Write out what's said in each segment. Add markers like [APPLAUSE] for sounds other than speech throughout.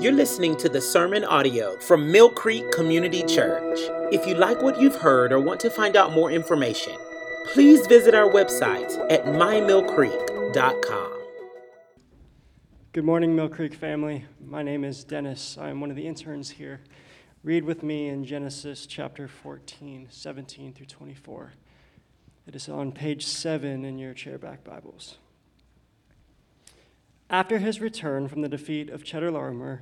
You're listening to the sermon audio from Mill Creek Community Church. If you like what you've heard or want to find out more information, please visit our website at mymillcreek.com. Good morning, Mill Creek family. My name is Dennis. I am one of the interns here. Read with me in Genesis chapter 14, 17 through 24. It is on page 7 in your chairback Bibles. After his return from the defeat of Chedorlaomer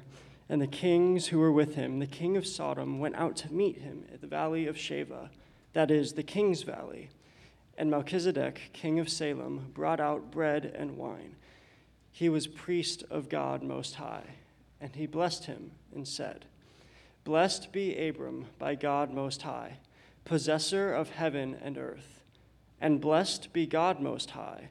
and the kings who were with him, the king of Sodom went out to meet him at the valley of Shaveh, that is, the king's valley. And Melchizedek, king of Salem, brought out bread and wine. He was priest of God Most High, and he blessed him and said, Blessed be Abram by God Most High, possessor of heaven and earth, and blessed be God Most High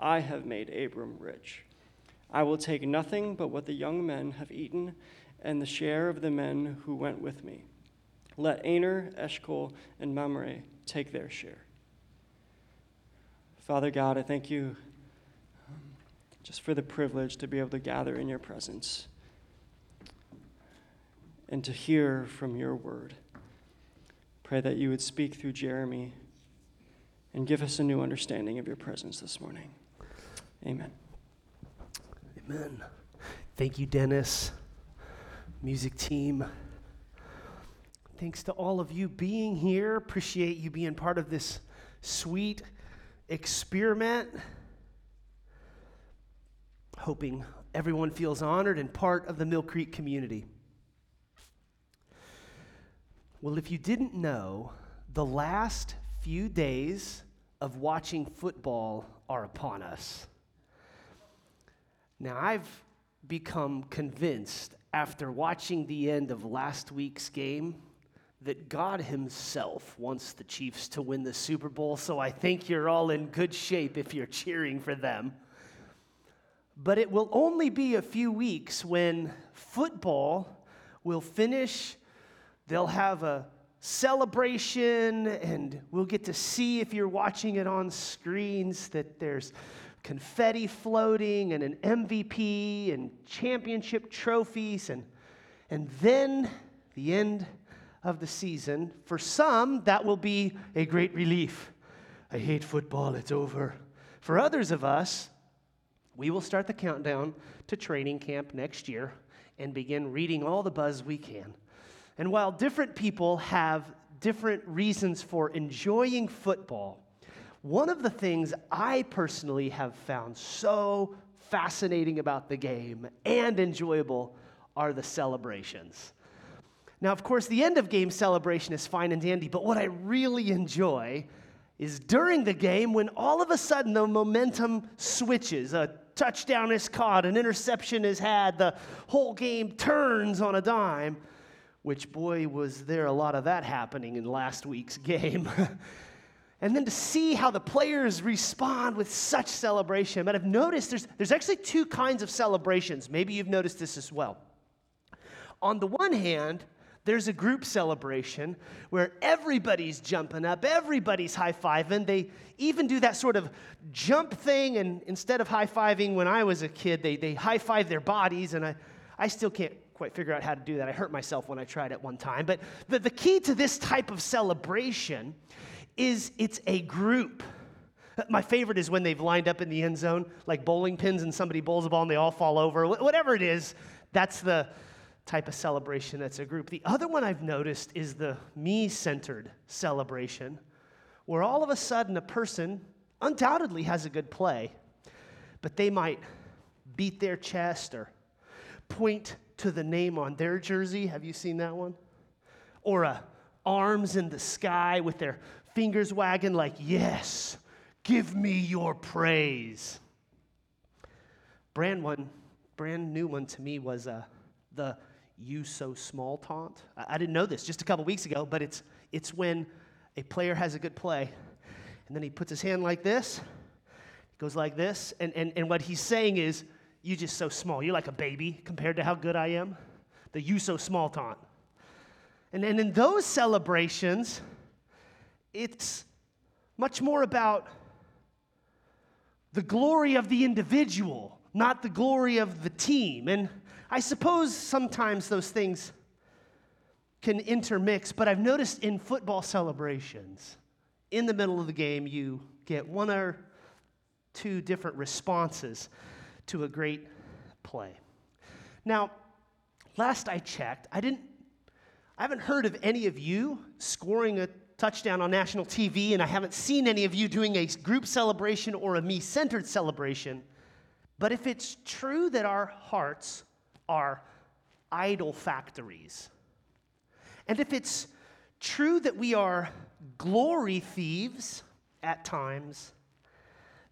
I have made Abram rich. I will take nothing but what the young men have eaten and the share of the men who went with me. Let Aner, Eshcol, and Mamre take their share. Father God, I thank you um, just for the privilege to be able to gather in your presence and to hear from your word. Pray that you would speak through Jeremy and give us a new understanding of your presence this morning. Amen. Amen. Thank you, Dennis, music team. Thanks to all of you being here. Appreciate you being part of this sweet experiment. Hoping everyone feels honored and part of the Mill Creek community. Well, if you didn't know, the last few days of watching football are upon us. Now, I've become convinced after watching the end of last week's game that God Himself wants the Chiefs to win the Super Bowl, so I think you're all in good shape if you're cheering for them. But it will only be a few weeks when football will finish, they'll have a celebration, and we'll get to see if you're watching it on screens that there's confetti floating and an MVP and championship trophies, and, and then the end of the season. For some, that will be a great relief. I hate football, it's over. For others of us, we will start the countdown to training camp next year and begin reading all the buzz we can. And while different people have different reasons for enjoying football, one of the things I personally have found so fascinating about the game and enjoyable are the celebrations. Now, of course, the end of game celebration is fine and dandy, but what I really enjoy is during the game when all of a sudden the momentum switches. A touchdown is caught, an interception is had, the whole game turns on a dime, which, boy, was there a lot of that happening in last week's [LAUGHS] game. And then to see how the players respond with such celebration. But I've noticed there's, there's actually two kinds of celebrations. Maybe you've noticed this as well. On the one hand, there's a group celebration where everybody's jumping up, everybody's high fiving. They even do that sort of jump thing, and instead of high fiving when I was a kid, they, they high five their bodies, and I, I still can't quite figure out how to do that. I hurt myself when I tried it one time. But the, the key to this type of celebration is it's a group. My favorite is when they've lined up in the end zone, like bowling pins, and somebody bowls a ball and they all fall over. Whatever it is, that's the type of celebration that's a group. The other one I've noticed is the me centered celebration, where all of a sudden a person undoubtedly has a good play, but they might beat their chest or point to the name on their jersey. Have you seen that one? Or a arms in the sky with their fingers wagging, like, Yes, give me your praise. Brand one, brand new one to me was uh, the you so small taunt. I, I didn't know this just a couple weeks ago, but it's, it's when a player has a good play and then he puts his hand like this, goes like this, and, and, and what he's saying is, You just so small. You're like a baby compared to how good I am. The you so small taunt. And, and in those celebrations, it's much more about the glory of the individual, not the glory of the team. And I suppose sometimes those things can intermix, but I've noticed in football celebrations, in the middle of the game, you get one or two different responses to a great play. Now, last I checked, I didn't I haven't heard of any of you scoring a touchdown on national TV, and I haven't seen any of you doing a group celebration or a me centered celebration. But if it's true that our hearts are idol factories, and if it's true that we are glory thieves at times,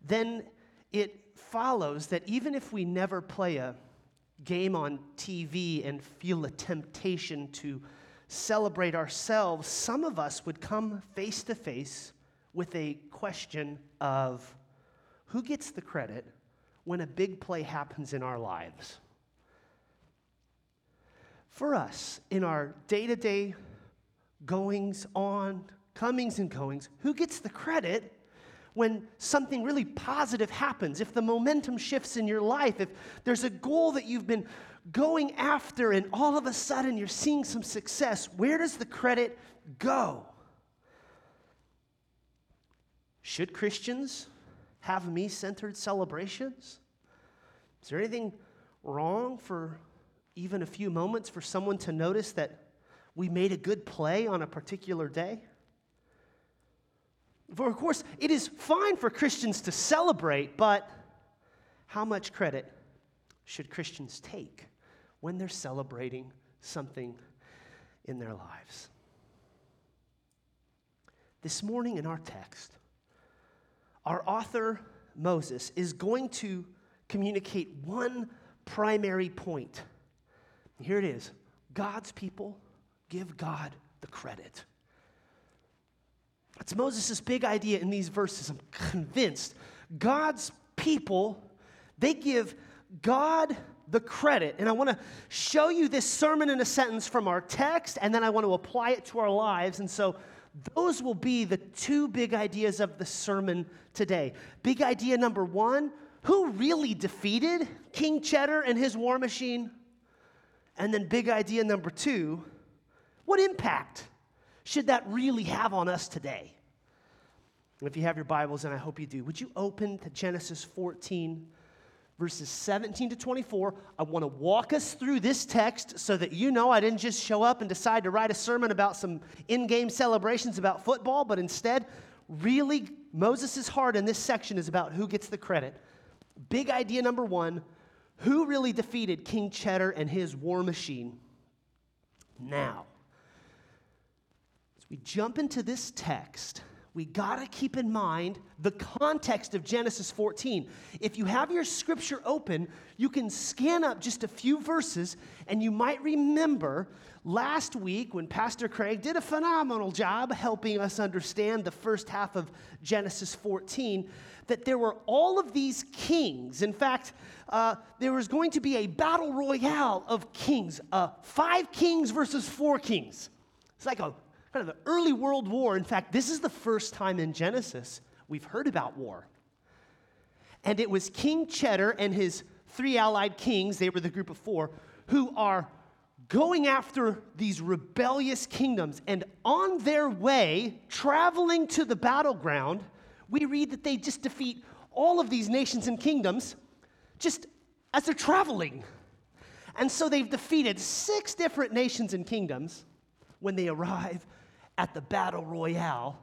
then it follows that even if we never play a game on TV and feel a temptation to celebrate ourselves, some of us would come face to face with a question of who gets the credit when a big play happens in our lives? For us, in our day to day goings on, comings and goings, who gets the credit when something really positive happens, if the momentum shifts in your life, if there's a goal that you've been going after and all of a sudden you're seeing some success, where does the credit go? Should Christians have me centered celebrations? Is there anything wrong for even a few moments for someone to notice that we made a good play on a particular day? For, of course, it is fine for Christians to celebrate, but how much credit should Christians take when they're celebrating something in their lives? This morning in our text, our author, Moses, is going to communicate one primary point. Here it is God's people give God the credit. It's Moses' big idea in these verses. I'm convinced. God's people, they give God the credit. And I want to show you this sermon in a sentence from our text, and then I want to apply it to our lives. And so those will be the two big ideas of the sermon today. Big idea number one who really defeated King Cheddar and his war machine? And then big idea number two what impact should that really have on us today? if you have your Bibles, and I hope you do, would you open to Genesis 14, verses 17 to 24? I want to walk us through this text so that you know I didn't just show up and decide to write a sermon about some in game celebrations about football, but instead, really, Moses' heart in this section is about who gets the credit. Big idea number one who really defeated King Cheddar and his war machine? Now, as we jump into this text, we got to keep in mind the context of Genesis 14. If you have your scripture open, you can scan up just a few verses, and you might remember last week when Pastor Craig did a phenomenal job helping us understand the first half of Genesis 14 that there were all of these kings. In fact, uh, there was going to be a battle royale of kings, uh, five kings versus four kings. It's like a kind of the early World War. In fact, this is the first time in Genesis we've heard about war. And it was King Cheddar and his three allied kings, they were the group of four, who are going after these rebellious kingdoms. And on their way, traveling to the battleground, we read that they just defeat all of these nations and kingdoms just as they're traveling. And so they've defeated six different nations and kingdoms when they arrive at the battle royale.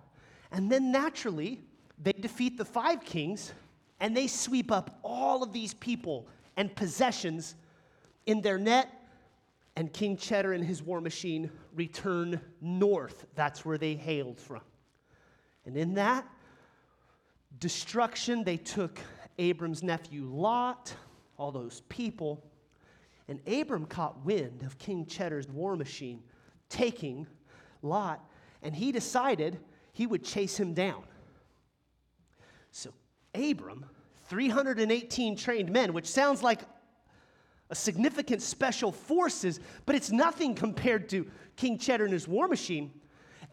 And then naturally, they defeat the five kings and they sweep up all of these people and possessions in their net. And King Cheddar and his war machine return north. That's where they hailed from. And in that destruction, they took Abram's nephew Lot, all those people, And Abram caught wind of King Cheddar's war machine taking Lot, and he decided he would chase him down. So Abram, 318 trained men, which sounds like a significant special forces, but it's nothing compared to King Cheddar and his war machine.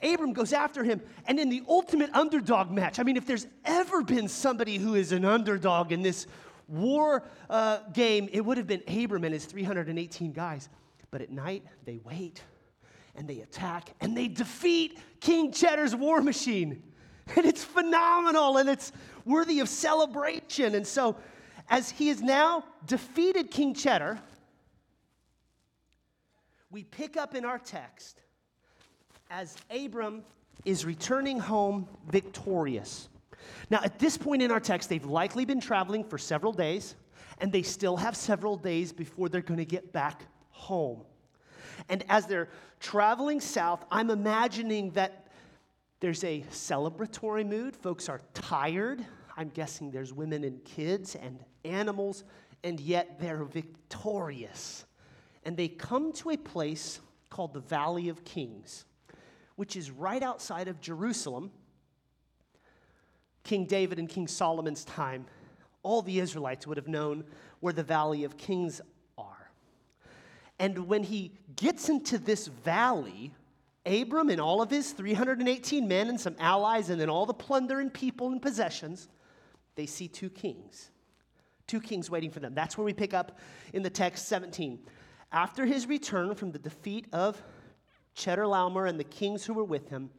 Abram goes after him, and in the ultimate underdog match, I mean, if there's ever been somebody who is an underdog in this war uh, game, it would have been Abram and his 318 guys. But at night, they wait and they attack and they defeat King Cheddar's war machine. [LAUGHS] And it's phenomenal and it's worthy of celebration. And so, as he has now defeated King Cheddar, we pick up in our text as Abram is returning home victorious. Now, at this point in our text, they've likely been traveling for several days, and they still have several days before they're going to get back home. And as they're traveling south, I'm imagining that there's a celebratory mood. Folks are tired. I'm guessing there's women and kids and animals, and yet they're victorious. And they come to a place called the Valley of Kings, which is right outside of Jerusalem. King David and King Solomon's time, all the Israelites would have known where the Valley of Kings. And when he gets into this valley, Abram and all of his 318 men and some allies, and then all the plunder and people and possessions, they see two kings. Two kings waiting for them. That's where we pick up in the text 17. After his return from the defeat of Chedorlaomer and the kings who were with him,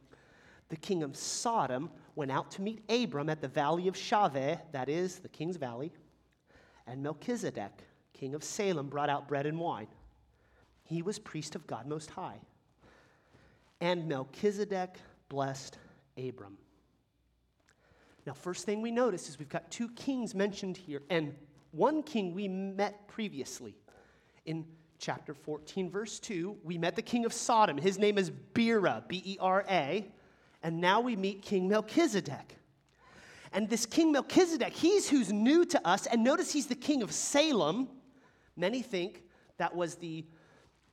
the king of Sodom went out to meet Abram at the valley of Shaveh, that is, the king's valley, and Melchizedek, king of Salem, brought out bread and wine. He was priest of God Most High. And Melchizedek blessed Abram. Now, first thing we notice is we've got two kings mentioned here, and one king we met previously. In chapter 14, verse 2, we met the king of Sodom. His name is Bera, B E R A. And now we meet King Melchizedek. And this King Melchizedek, he's who's new to us. And notice he's the king of Salem. Many think that was the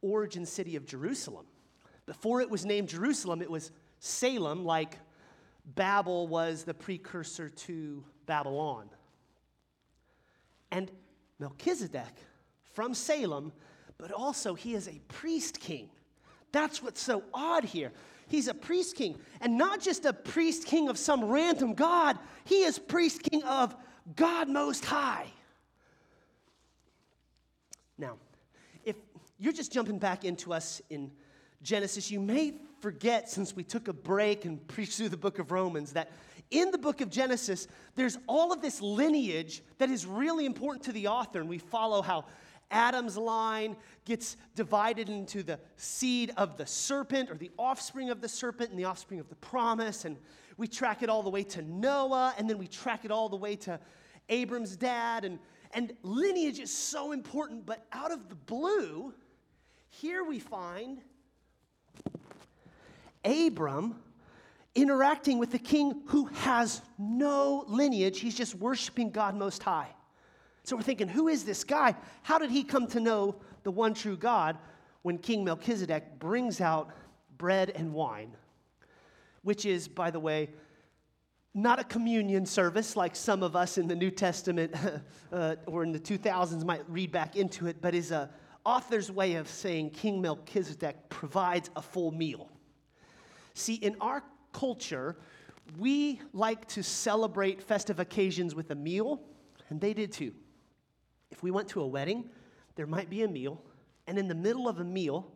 origin city of Jerusalem. Before it was named Jerusalem, it was Salem, like Babel was the precursor to Babylon. And Melchizedek from Salem, but also he is a priest king. That's what's so odd here. He's a priest king, and not just a priest king of some random God, he is priest king of God Most High. Now, you're just jumping back into us in Genesis, you may forget, since we took a break and preached through the book of Romans, that in the book of Genesis, there's all of this lineage that is really important to the author, and we follow how Adam's line gets divided into the seed of the serpent or the offspring of the serpent and the offspring of the promise. And we track it all the way to Noah, and then we track it all the way to Abram's dad. And, and lineage is so important, but out of the blue, here we find Abram interacting with the king who has no lineage. He's just worshiping God Most High. So we're thinking, who is this guy? How did he come to know the one true God when King Melchizedek brings out bread and wine? Which is, by the way, not a communion service like some of us in the New Testament [LAUGHS] uh, or in the 2000s might read back into it, but is a author's way of saying King Melchizedek provides a full meal. See, in our culture, we like to celebrate festive occasions with a meal, and they did too. If we went to a wedding, there might be a meal, and in the middle of a meal,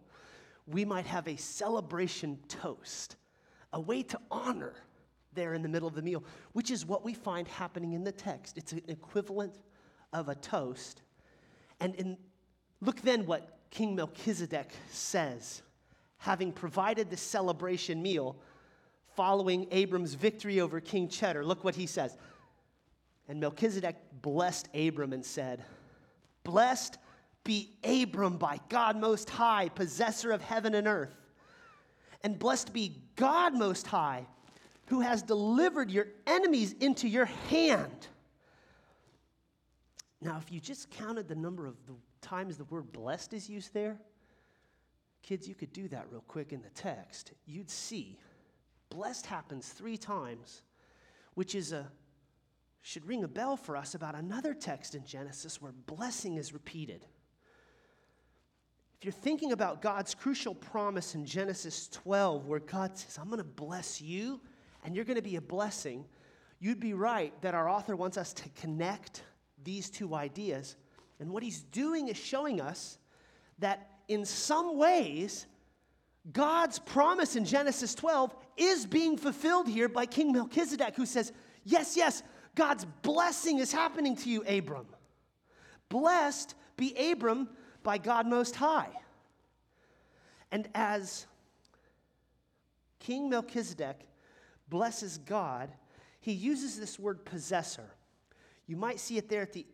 we might have a celebration toast, a way to honor there in the middle of the meal, which is what we find happening in the text. It's an equivalent of a toast. And in, look then what King Melchizedek says, having provided the celebration meal following Abram's victory over King Cheddar. Look what he says. And Melchizedek blessed Abram and said, Blessed be Abram by God Most High, possessor of heaven and earth. And blessed be God Most High, who has delivered your enemies into your hand. Now, if you just counted the number of the times the word blessed is used there? Kids, you could do that real quick in the text. You'd see blessed happens three times, which is a should ring a bell for us about another text in Genesis where blessing is repeated. If you're thinking about God's crucial promise in Genesis 12, where God says, I'm going to bless you and you're going to be a blessing, you'd be right that our author wants us to connect these two ideas. And what he's doing is showing us that in some ways, God's promise in Genesis 12 is being fulfilled here by King Melchizedek, who says, Yes, yes, God's blessing is happening to you, Abram. Blessed be Abram by God Most High. And as King Melchizedek blesses God, he uses this word possessor. You might see it there at the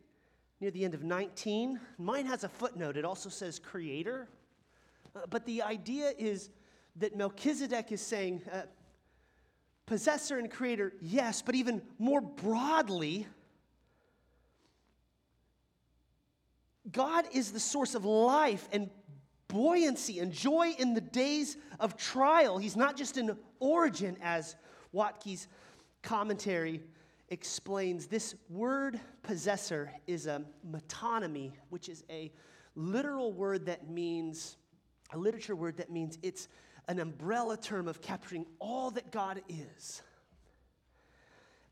near the end of 19. Mine has a footnote. It also says creator. Uh, but the idea is that Melchizedek is saying, uh, possessor and creator, yes, but even more broadly, God is the source of life and buoyancy and joy in the days of trial. He's not just an origin, as Waltke's commentary explains this word possessor is a metonymy, which is a literal word that means, a literature word that means it's an umbrella term of capturing all that God is.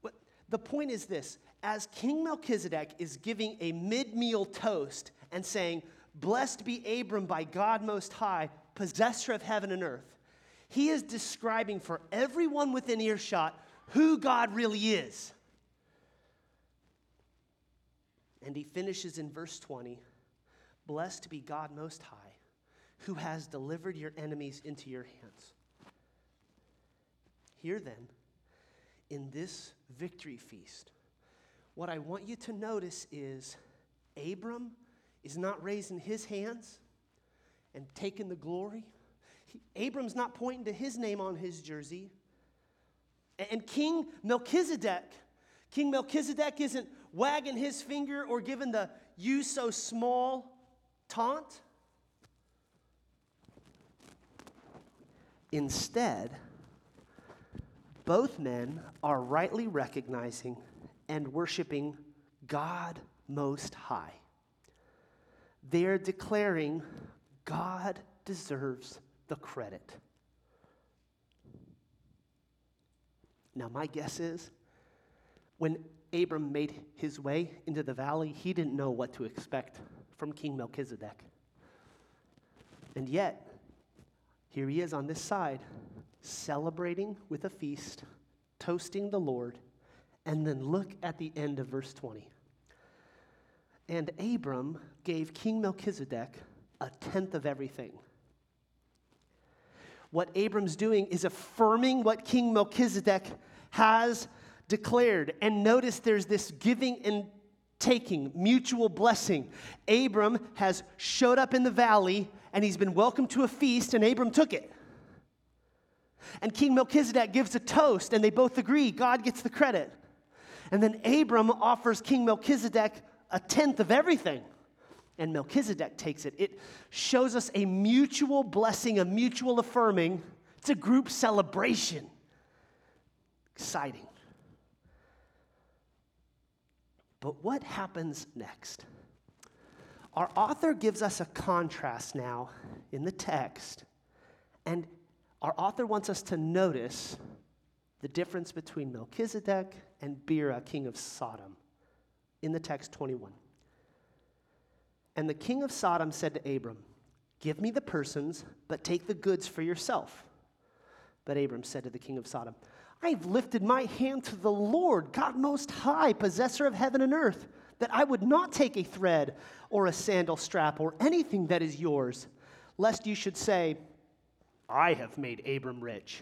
But the point is this as King Melchizedek is giving a mid meal toast and saying, Blessed be Abram by God Most High, possessor of heaven and earth, he is describing for everyone within earshot who God really is. And he finishes in verse 20 Blessed be God Most High, who has delivered your enemies into your hands. Here then, in this victory feast, what I want you to notice is Abram is not raising his hands and taking the glory. He, Abram's not pointing to his name on his jersey. And King Melchizedek, King Melchizedek isn't wagging his finger or giving the you so small taunt. Instead, both men are rightly recognizing and worshiping God Most High. They're declaring God deserves the credit. Now, my guess is when Abram made his way into the valley, he didn't know what to expect from King Melchizedek. And yet, here he is on this side, celebrating with a feast, toasting the Lord, and then look at the end of verse 20. And Abram gave King Melchizedek a tenth of everything. What Abram's doing is affirming what King Melchizedek has declared. And notice there's this giving and taking, mutual blessing. Abram has showed up in the valley and he's been welcomed to a feast, and Abram took it. And King Melchizedek gives a toast, and they both agree God gets the credit. And then Abram offers King Melchizedek a tenth of everything, and Melchizedek takes it. It shows us a mutual blessing, a mutual affirming. It's a group celebration. Exciting. But what happens next? Our author gives us a contrast now in the text, and our author wants us to notice the difference between Melchizedek and Bera, king of Sodom, in the text 21. And the king of Sodom said to Abram, Give me the persons, but take the goods for yourself. But Abram said to the king of Sodom, I've lifted my hand to the Lord, God Most High, possessor of heaven and earth, that I would not take a thread or a sandal strap or anything that is yours, lest you should say, I have made Abram rich.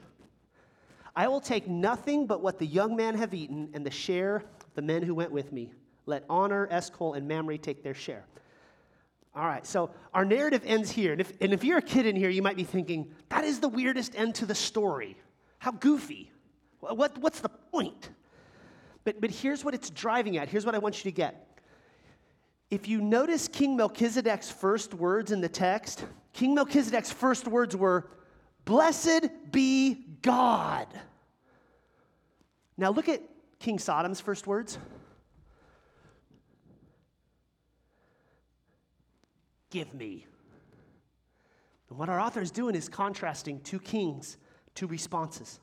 I will take nothing but what the young man have eaten and the share the men who went with me. Let Aner, Eshcol, and Mamre take their share. All right, so our narrative ends here. And if, and if you're a kid in here, you might be thinking, that is the weirdest end to the story. How goofy. What, what's the point? But, but here's what it's driving at. Here's what I want you to get. If you notice King Melchizedek's first words in the text, King Melchizedek's first words were, Blessed be God. Now look at King Sodom's first words. Give me. And what our author is doing is contrasting two kings, two responses.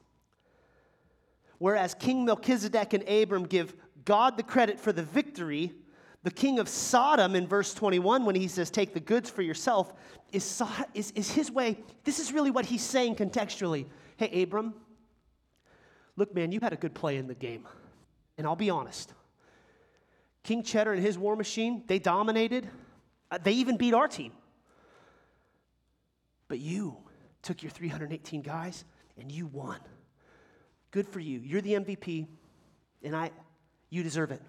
Whereas King Melchizedek and Abram give God the credit for the victory, the king of Sodom in verse 21, when he says, Take the goods for yourself, is, is, is his way. This is really what he's saying contextually. Hey, Abram, look, man, you had a good play in the game. And I'll be honest King Cheddar and his war machine, they dominated. Uh, they even beat our team. But you took your 318 guys and you won. Good for you. You're the MVP, and I, you deserve it.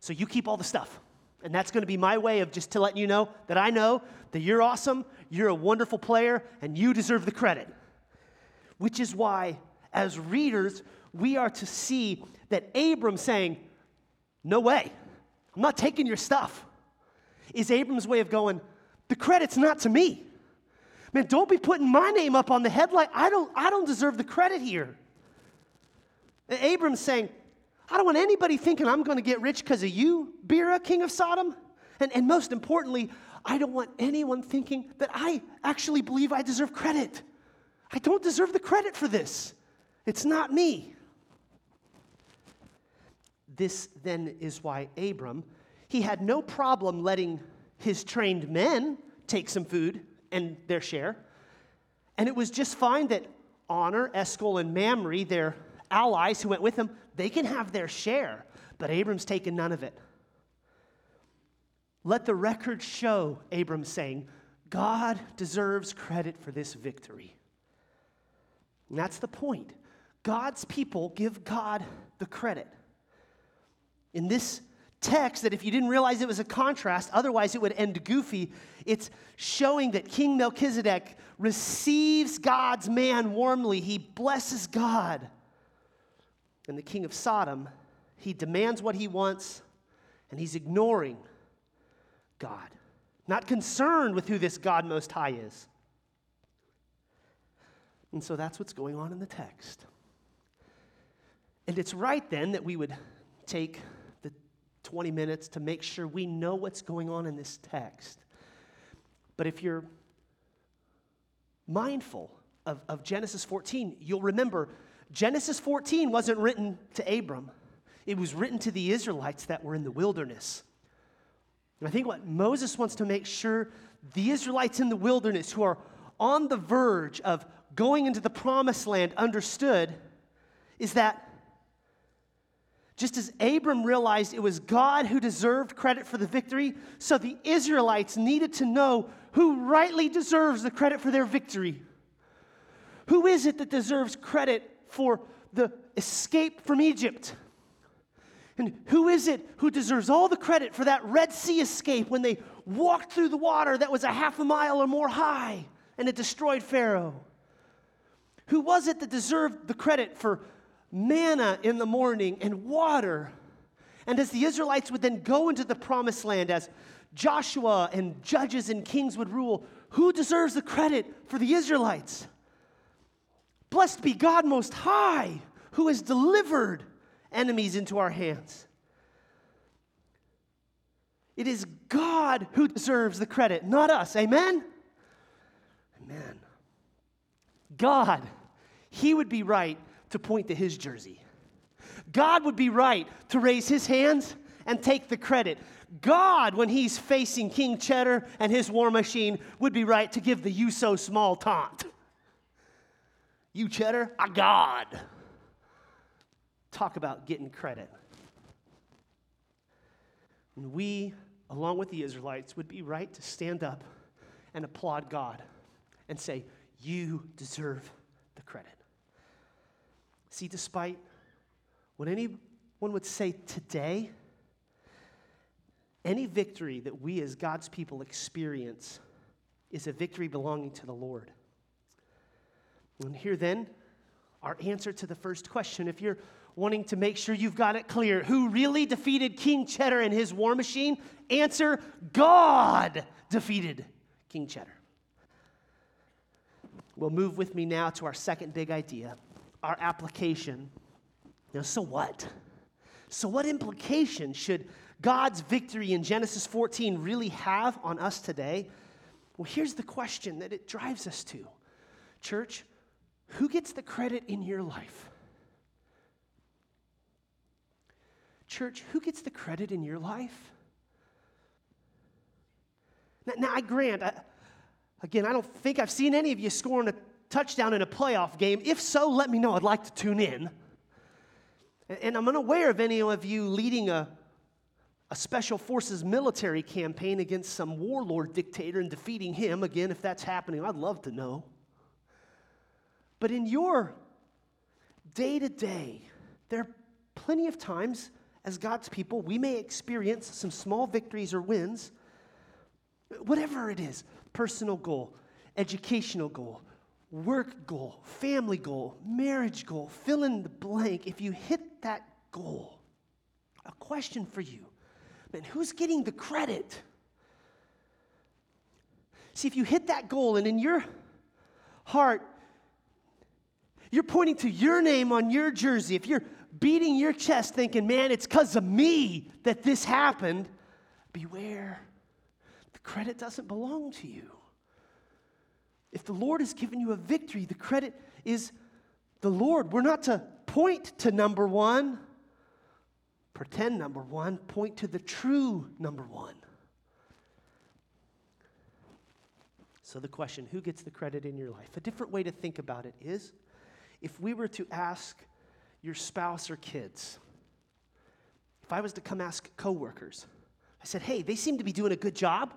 So you keep all the stuff. And that's going to be my way of just to let you know that I know that you're awesome, you're a wonderful player, and you deserve the credit. Which is why, as readers, we are to see that Abram saying, No way, I'm not taking your stuff, is Abram's way of going, The credit's not to me. Man, don't be putting my name up on the headline. I don't, I don't deserve the credit here. Abram's saying, I don't want anybody thinking I'm going to get rich because of you, Bera, king of Sodom. And, and most importantly, I don't want anyone thinking that I actually believe I deserve credit. I don't deserve the credit for this. It's not me. This then is why Abram, he had no problem letting his trained men take some food and their share. And it was just fine that Aner, Eshcol, and Mamre, their allies who went with him, they can have their share, but Abram's taken none of it. Let the record show, Abram saying, God deserves credit for this victory. And that's the point. God's people give God the credit. In this text, that if you didn't realize it was a contrast, otherwise it would end goofy, it's showing that King Melchizedek receives God's man warmly. He blesses God. And the king of Sodom, he demands what he wants, and he's ignoring God, not concerned with who this God Most High is. And so that's what's going on in the text. And it's right then that we would take the 20 minutes to make sure we know what's going on in this text. But if you're mindful of, of Genesis 14, you'll remember Genesis 14 wasn't written to Abram, it was written to the Israelites that were in the wilderness. And I think what Moses wants to make sure the Israelites in the wilderness who are on the verge of going into the promised land understood is that just as Abram realized it was God who deserved credit for the victory, so the Israelites needed to know who rightly deserves the credit for their victory. Who is it that deserves credit for the escape from Egypt. And who is it who deserves all the credit for that Red Sea escape when they walked through the water that was a half a mile or more high and it destroyed Pharaoh? Who was it that deserved the credit for manna in the morning and water? And as the Israelites would then go into the promised land, as Joshua and judges and kings would rule, who deserves the credit for the Israelites? Blessed be God Most High, who has delivered enemies into our hands. It is God who deserves the credit, not us. Amen? Amen. God, He would be right to point to His jersey. God would be right to raise His hands and take the credit. God, when He's facing King Cheddar and his war machine, would be right to give the you so small taunt. You cheddar, I God. Talk about getting credit. And we, along with the Israelites, would be right to stand up and applaud God and say, You deserve the credit. See, despite what anyone would say today, any victory that we as God's people experience is a victory belonging to the Lord. And here then, our answer to the first question. If you're wanting to make sure you've got it clear. Who really defeated King Cheddar and his war machine? Answer God defeated King Cheddar. Well, move with me now to our second big idea, our application. Now, so what? So, what implication should God's victory in Genesis 14 really have on us today? Well, here's the question that it drives us to Church, who gets the credit in your life? Church, who gets the credit in your life? Now, now I grant, I, again, I don't think I've seen any of you scoring a touchdown in a playoff game. If so, let me know. I'd like to tune in. And, and I'm unaware of any of you leading a, a special forces military campaign against some warlord dictator and defeating him. Again, if that's happening, I'd love to know. But in your day to day, there are plenty of times as God's people, we may experience some small victories or wins, whatever it is personal goal, educational goal, work goal, family goal, marriage goal, fill in the blank. If you hit that goal, a question for you man, who's getting the credit? See, if you hit that goal and in your heart, you're pointing to your name on your jersey, if you're beating your chest thinking, man, it's because of me that this happened, beware. The credit doesn't belong to you. If the Lord has given you a victory, the credit is the Lord. We're not to point to number one, pretend number one, point to the true number one. So, the question who gets the credit in your life? A different way to think about it is if we were to ask your spouse or kids, if I was to come ask coworkers, I said, hey, they seem to be doing a good job.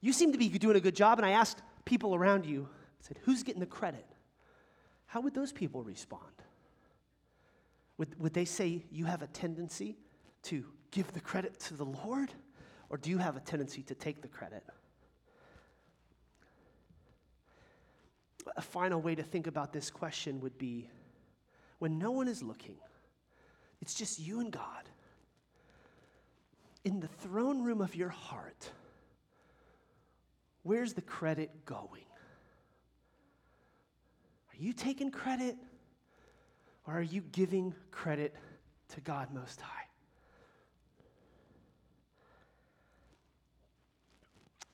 You seem to be doing a good job. And I asked people around you, I said, who's getting the credit? How would those people respond? Would, would they say you have a tendency to give the credit to the Lord? Or do you have a tendency to take the credit? A final way to think about this question would be when no one is looking, it's just you and God. In the throne room of your heart, where's the credit going? Are you taking credit or are you giving credit to God Most High?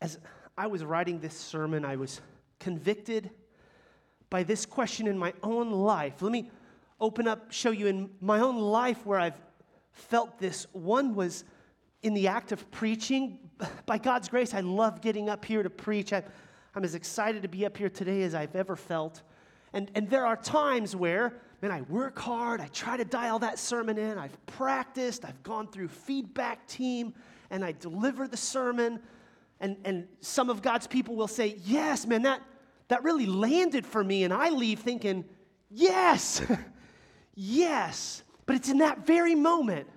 As I was writing this sermon, I was convicted by this question in my own life. Let me open up, show you in my own life where I've felt this. One was in the act of preaching. [LAUGHS] By God's grace, I love getting up here to preach. I, am as excited to be up here today as I've ever felt. And, and there are times where, man, I work hard, I try to dial that sermon in, I've practiced, I've gone through feedback team, and I deliver the sermon. And, and some of God's people will say, Yes, man, that, that really landed for me. And I leave thinking, Yes. [LAUGHS] Yes, but it's in that very moment,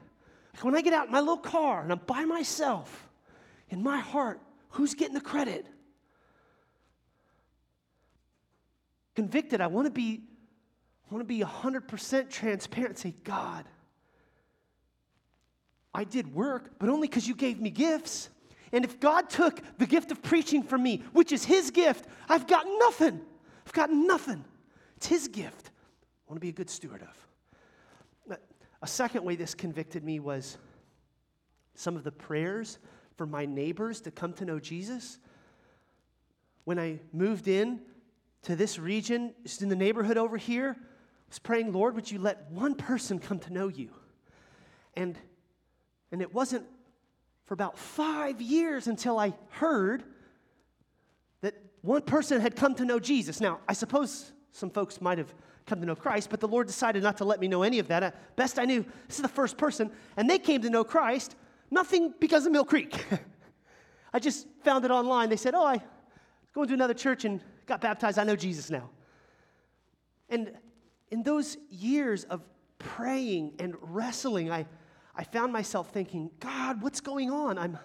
like when I get out in my little car and I'm by myself, in my heart, who's getting the credit? Convicted, I want to be, I want to be 100% transparent say, God, I did work, but only because you gave me gifts. And if God took the gift of preaching from me, which is His gift, I've got nothing. I've got nothing. It's His gift. I want to be a good steward of. A second way this convicted me was some of the prayers for my neighbors to come to know Jesus. When I moved in to this region, just in the neighborhood over here, I was praying, Lord, would you let one person come to know you? And, and it wasn't for about five years until I heard that one person had come to know Jesus. Now, I suppose some folks might have come to know Christ, but the Lord decided not to let me know any of that. At best I knew, this is the first person, and they came to know Christ, nothing because of Mill Creek. [LAUGHS] I just found it online. They said, Oh, I going to another church and got baptized. I know Jesus now. And in those years of praying and wrestling, I, I found myself thinking, God, what's going on? I'm,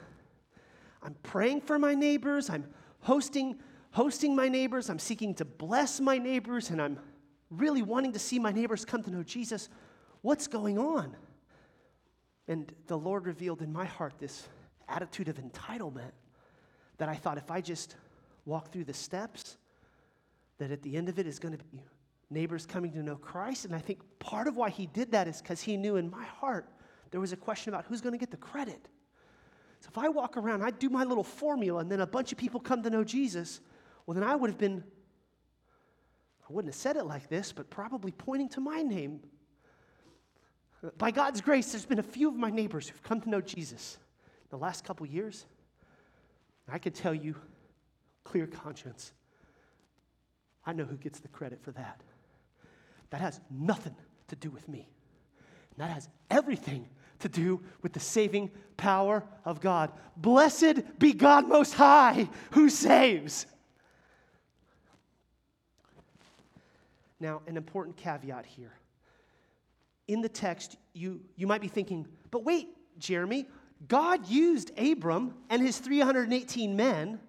I'm praying for my neighbors, I'm hosting, hosting my neighbors, I'm seeking to bless my neighbors, and I'm really wanting to see my neighbors come to know Jesus. What's going on? And the Lord revealed in my heart this attitude of entitlement that I thought if I just walk through the steps, that at the end of it is going to be neighbors coming to know Christ. And I think part of why he did that is because he knew in my heart there was a question about who's going to get the credit. So if I walk around, I do my little formula, and then a bunch of people come to know Jesus, well, then I would have been, I wouldn't have said it like this, but probably pointing to my name. By God's grace, there's been a few of my neighbors who've come to know Jesus the last couple years. I can tell you, clear conscience, I know who gets the credit for that. That has nothing to do with me. And that has everything to do with the saving power of God. Blessed be God Most High who saves. Now, an important caveat here. In the text, you, you might be thinking, but wait, Jeremy, God used Abram and his 318 men.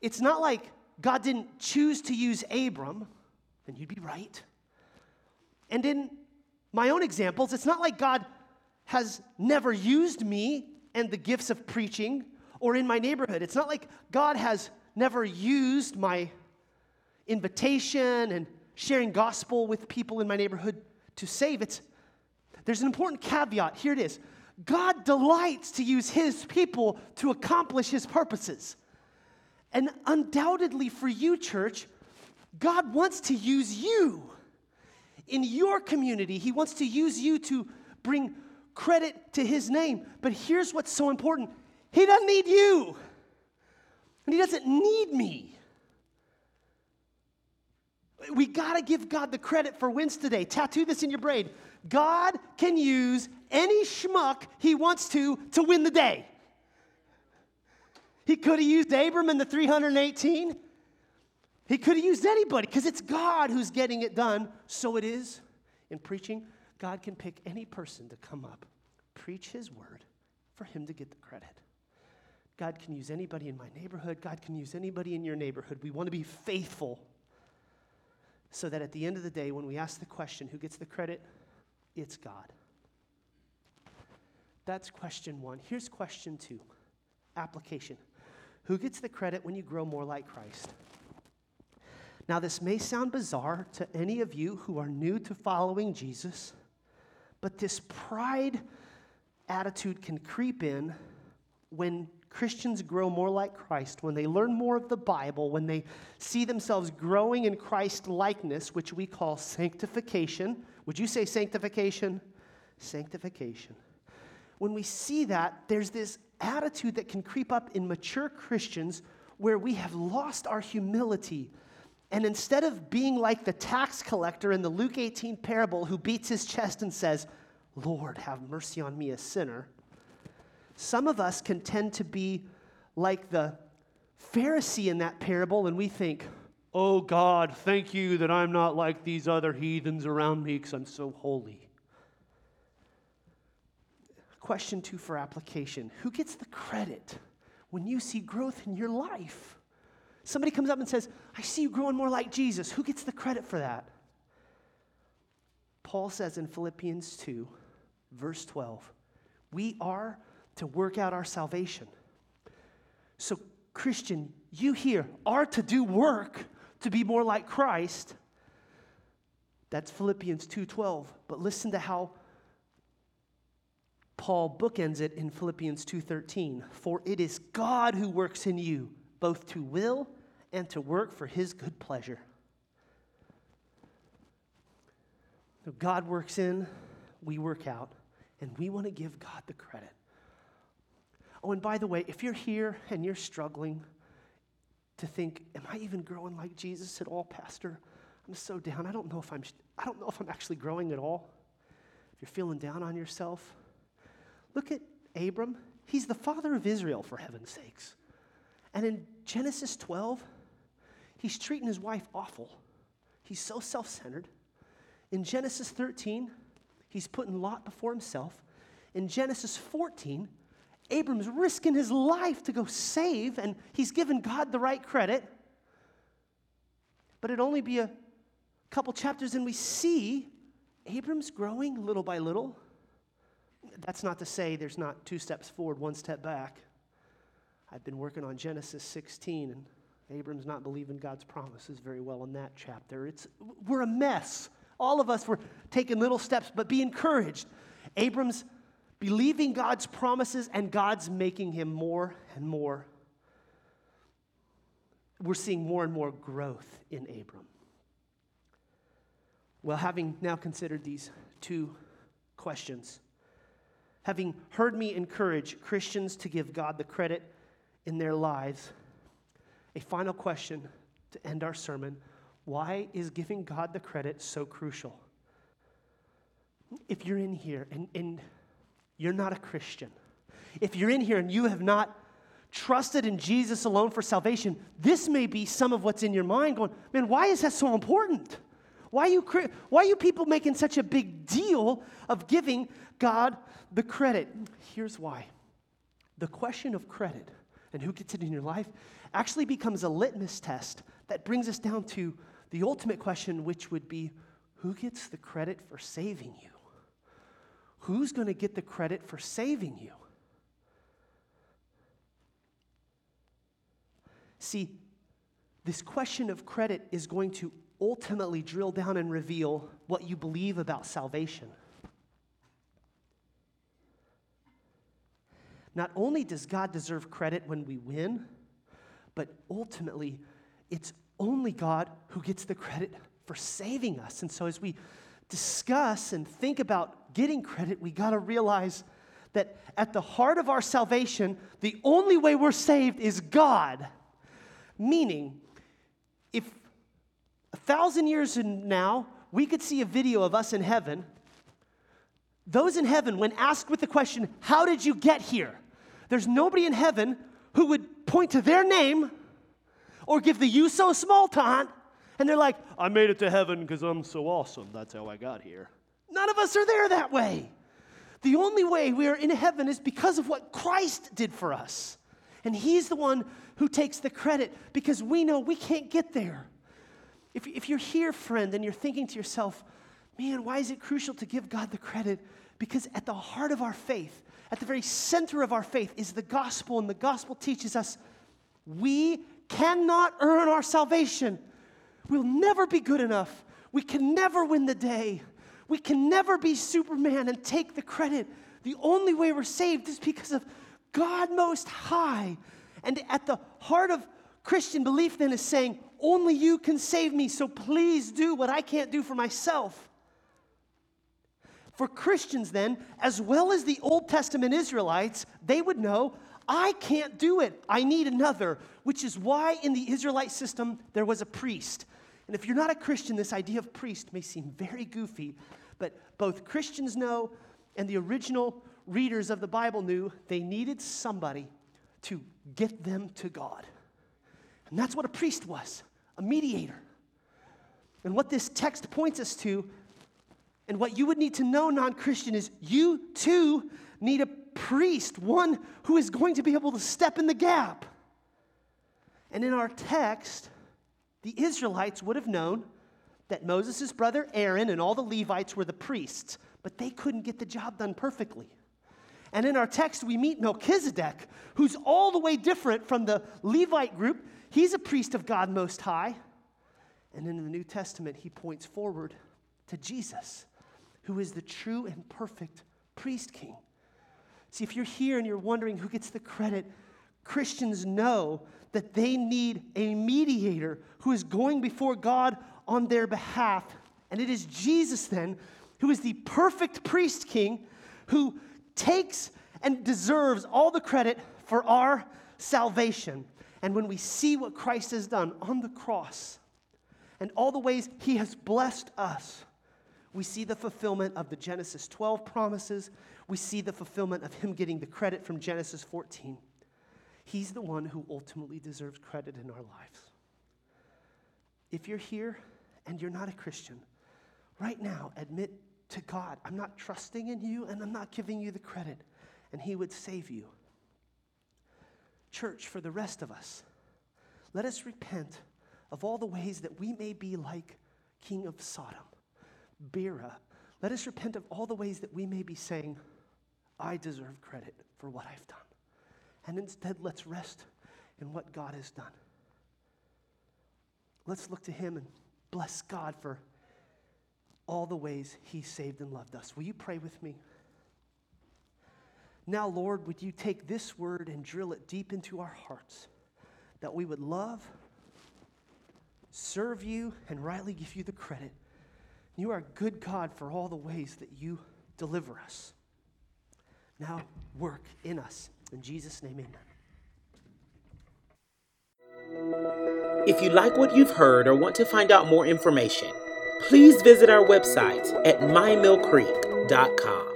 It's not like God didn't choose to use Abram, then you'd be right. And in my own examples, it's not like God has never used me and the gifts of preaching or in my neighborhood. It's not like God has never used my invitation and sharing gospel with people in my neighborhood to save. It's there's an important caveat. Here it is. God delights to use his people to accomplish his purposes. And undoubtedly for you, church, God wants to use you in your community. He wants to use you to bring credit to His name. But here's what's so important He doesn't need you, and He doesn't need me. We got to give God the credit for wins today. Tattoo this in your brain. God can use any schmuck He wants to to win the day. He could have used Abram in the 318. He could have used anybody because it's God who's getting it done. So it is in preaching. God can pick any person to come up, preach His word for Him to get the credit. God can use anybody in my neighborhood. God can use anybody in your neighborhood. We want to be faithful so that at the end of the day, when we ask the question, who gets the credit? It's God. That's question one. Here's question two application. Who gets the credit when you grow more like Christ? Now, this may sound bizarre to any of you who are new to following Jesus, but this pride attitude can creep in when Christians grow more like Christ, when they learn more of the Bible, when they see themselves growing in Christ likeness, which we call sanctification. Would you say sanctification? Sanctification. When we see that, there's this attitude that can creep up in mature Christians where we have lost our humility. And instead of being like the tax collector in the Luke 18 parable who beats his chest and says, Lord, have mercy on me, a sinner, some of us can tend to be like the Pharisee in that parable, and we think, Oh God, thank you that I'm not like these other heathens around me because I'm so holy. Question two for application Who gets the credit when you see growth in your life? Somebody comes up and says, I see you growing more like Jesus. Who gets the credit for that? Paul says in Philippians 2, verse 12, we are to work out our salvation. So, Christian, you here are to do work to be more like Christ. That's Philippians 2:12. But listen to how Paul bookends it in Philippians 2:13, "For it is God who works in you both to will and to work for his good pleasure." So God works in, we work out, and we want to give God the credit. Oh, and by the way, if you're here and you're struggling to think, am I even growing like Jesus at all, Pastor? I'm so down. I don't know if I'm I don't know if I'm actually growing at all. If you're feeling down on yourself, Look at Abram. He's the father of Israel, for heaven's sakes. And in Genesis 12, he's treating his wife awful. He's so self centered. In Genesis 13, he's putting Lot before himself. In Genesis 14, Abram's risking his life to go save, and he's given God the right credit. But it'd only be a couple chapters and we see Abram's growing little by little. That's not to say there's not two steps forward, one step back. I've been working on Genesis 16 and Abram's not believing God's promises very well in that chapter. It's, we're a mess. All of us were taking little steps, but be encouraged. Abram's believing God's promises, and God's making him more and more. We're seeing more and more growth in Abram. Well, having now considered these two questions, having heard me encourage Christians to give God the credit in their lives, a final question to end our sermon why is giving God the credit so crucial? If you're in here and, and you're not a Christian, if you're in here and you have not trusted in Jesus alone for salvation, this may be some of what's in your mind going, man, why is that so important? Why you, why are you people making such a big deal of giving God the credit? Here's why. The question of credit and who gets it in your life actually becomes a litmus test that brings us down to the ultimate question, which would be who gets the credit for saving you? Who's going to get the credit for saving you? See, this question of credit is going to ultimately drill down and reveal what you believe about salvation. Not only does God deserve credit when we win, but ultimately, it's only God who gets the credit for saving us. And so, as we discuss and think about getting credit, we got to realize that at the heart of our salvation, the only way we're saved is God. Meaning, if a thousand years from now we could see a video of us in heaven, those in heaven, when asked with the question, How did you get here? There's nobody in heaven who would point to their name or give the you so small taunt, and they're like, I made it to heaven because I'm so awesome. That's how I got here. None of us are there that way. The only way we are in heaven is because of what Christ did for us. And He's the one who takes the credit because we know we can't get there. If, if you're here, friend, and you're thinking to yourself, man, why is it crucial to give God the credit? Because at the heart of our faith, at the very center of our faith, is the gospel, and the gospel teaches us we cannot earn our salvation. We'll never be good enough. We can never win the day. We can never be Superman and take the credit. The only way we're saved is because of God Most High. And at the heart of Christian belief, then, is saying, Only you can save me, so please do what I can't do for myself. For Christians, then, as well as the Old Testament Israelites, they would know I can't do it. I need another, which is why in the Israelite system there was a priest. And if you're not a Christian, this idea of priest may seem very goofy, but both Christians know and the original readers of the Bible knew they needed somebody to get them to God. And that's what a priest was a mediator. And what this text points us to, and what you would need to know, non Christian, is you too need a priest, one who is going to be able to step in the gap. And in our text, the Israelites would have known that Moses' brother Aaron and all the Levites were the priests, but they couldn't get the job done perfectly. And in our text, we meet Melchizedek, who's all the way different from the Levite group. He's a priest of God Most High. And in the New Testament, he points forward to Jesus, who is the true and perfect priest king. See, if you're here and you're wondering who gets the credit, Christians know that they need a mediator who is going before God on their behalf. And it is Jesus then who is the perfect priest king who takes and deserves all the credit for our salvation. And when we see what Christ has done on the cross and all the ways he has blessed us, we see the fulfillment of the Genesis 12 promises. We see the fulfillment of him getting the credit from Genesis 14. He's the one who ultimately deserves credit in our lives. If you're here and you're not a Christian, right now admit to God, I'm not trusting in you and I'm not giving you the credit, and He would save you. Church, for the rest of us, let us repent of all the ways that we may be like king of Sodom, Bera, let us repent of all the ways that we may be saying, I deserve credit for what I've done. And instead, let's rest in what God has done. Let's look to Him and bless God for all the ways He saved and loved us. Will you pray with me? Now, Lord, would you take this word and drill it deep into our hearts that we would love, serve you, and rightly give you the credit. You are a good God for all the ways that you deliver us. Now, work in us. In Jesus' name, amen. If you like what you've heard or want to find out more information, please visit our website at mymillcreek.com.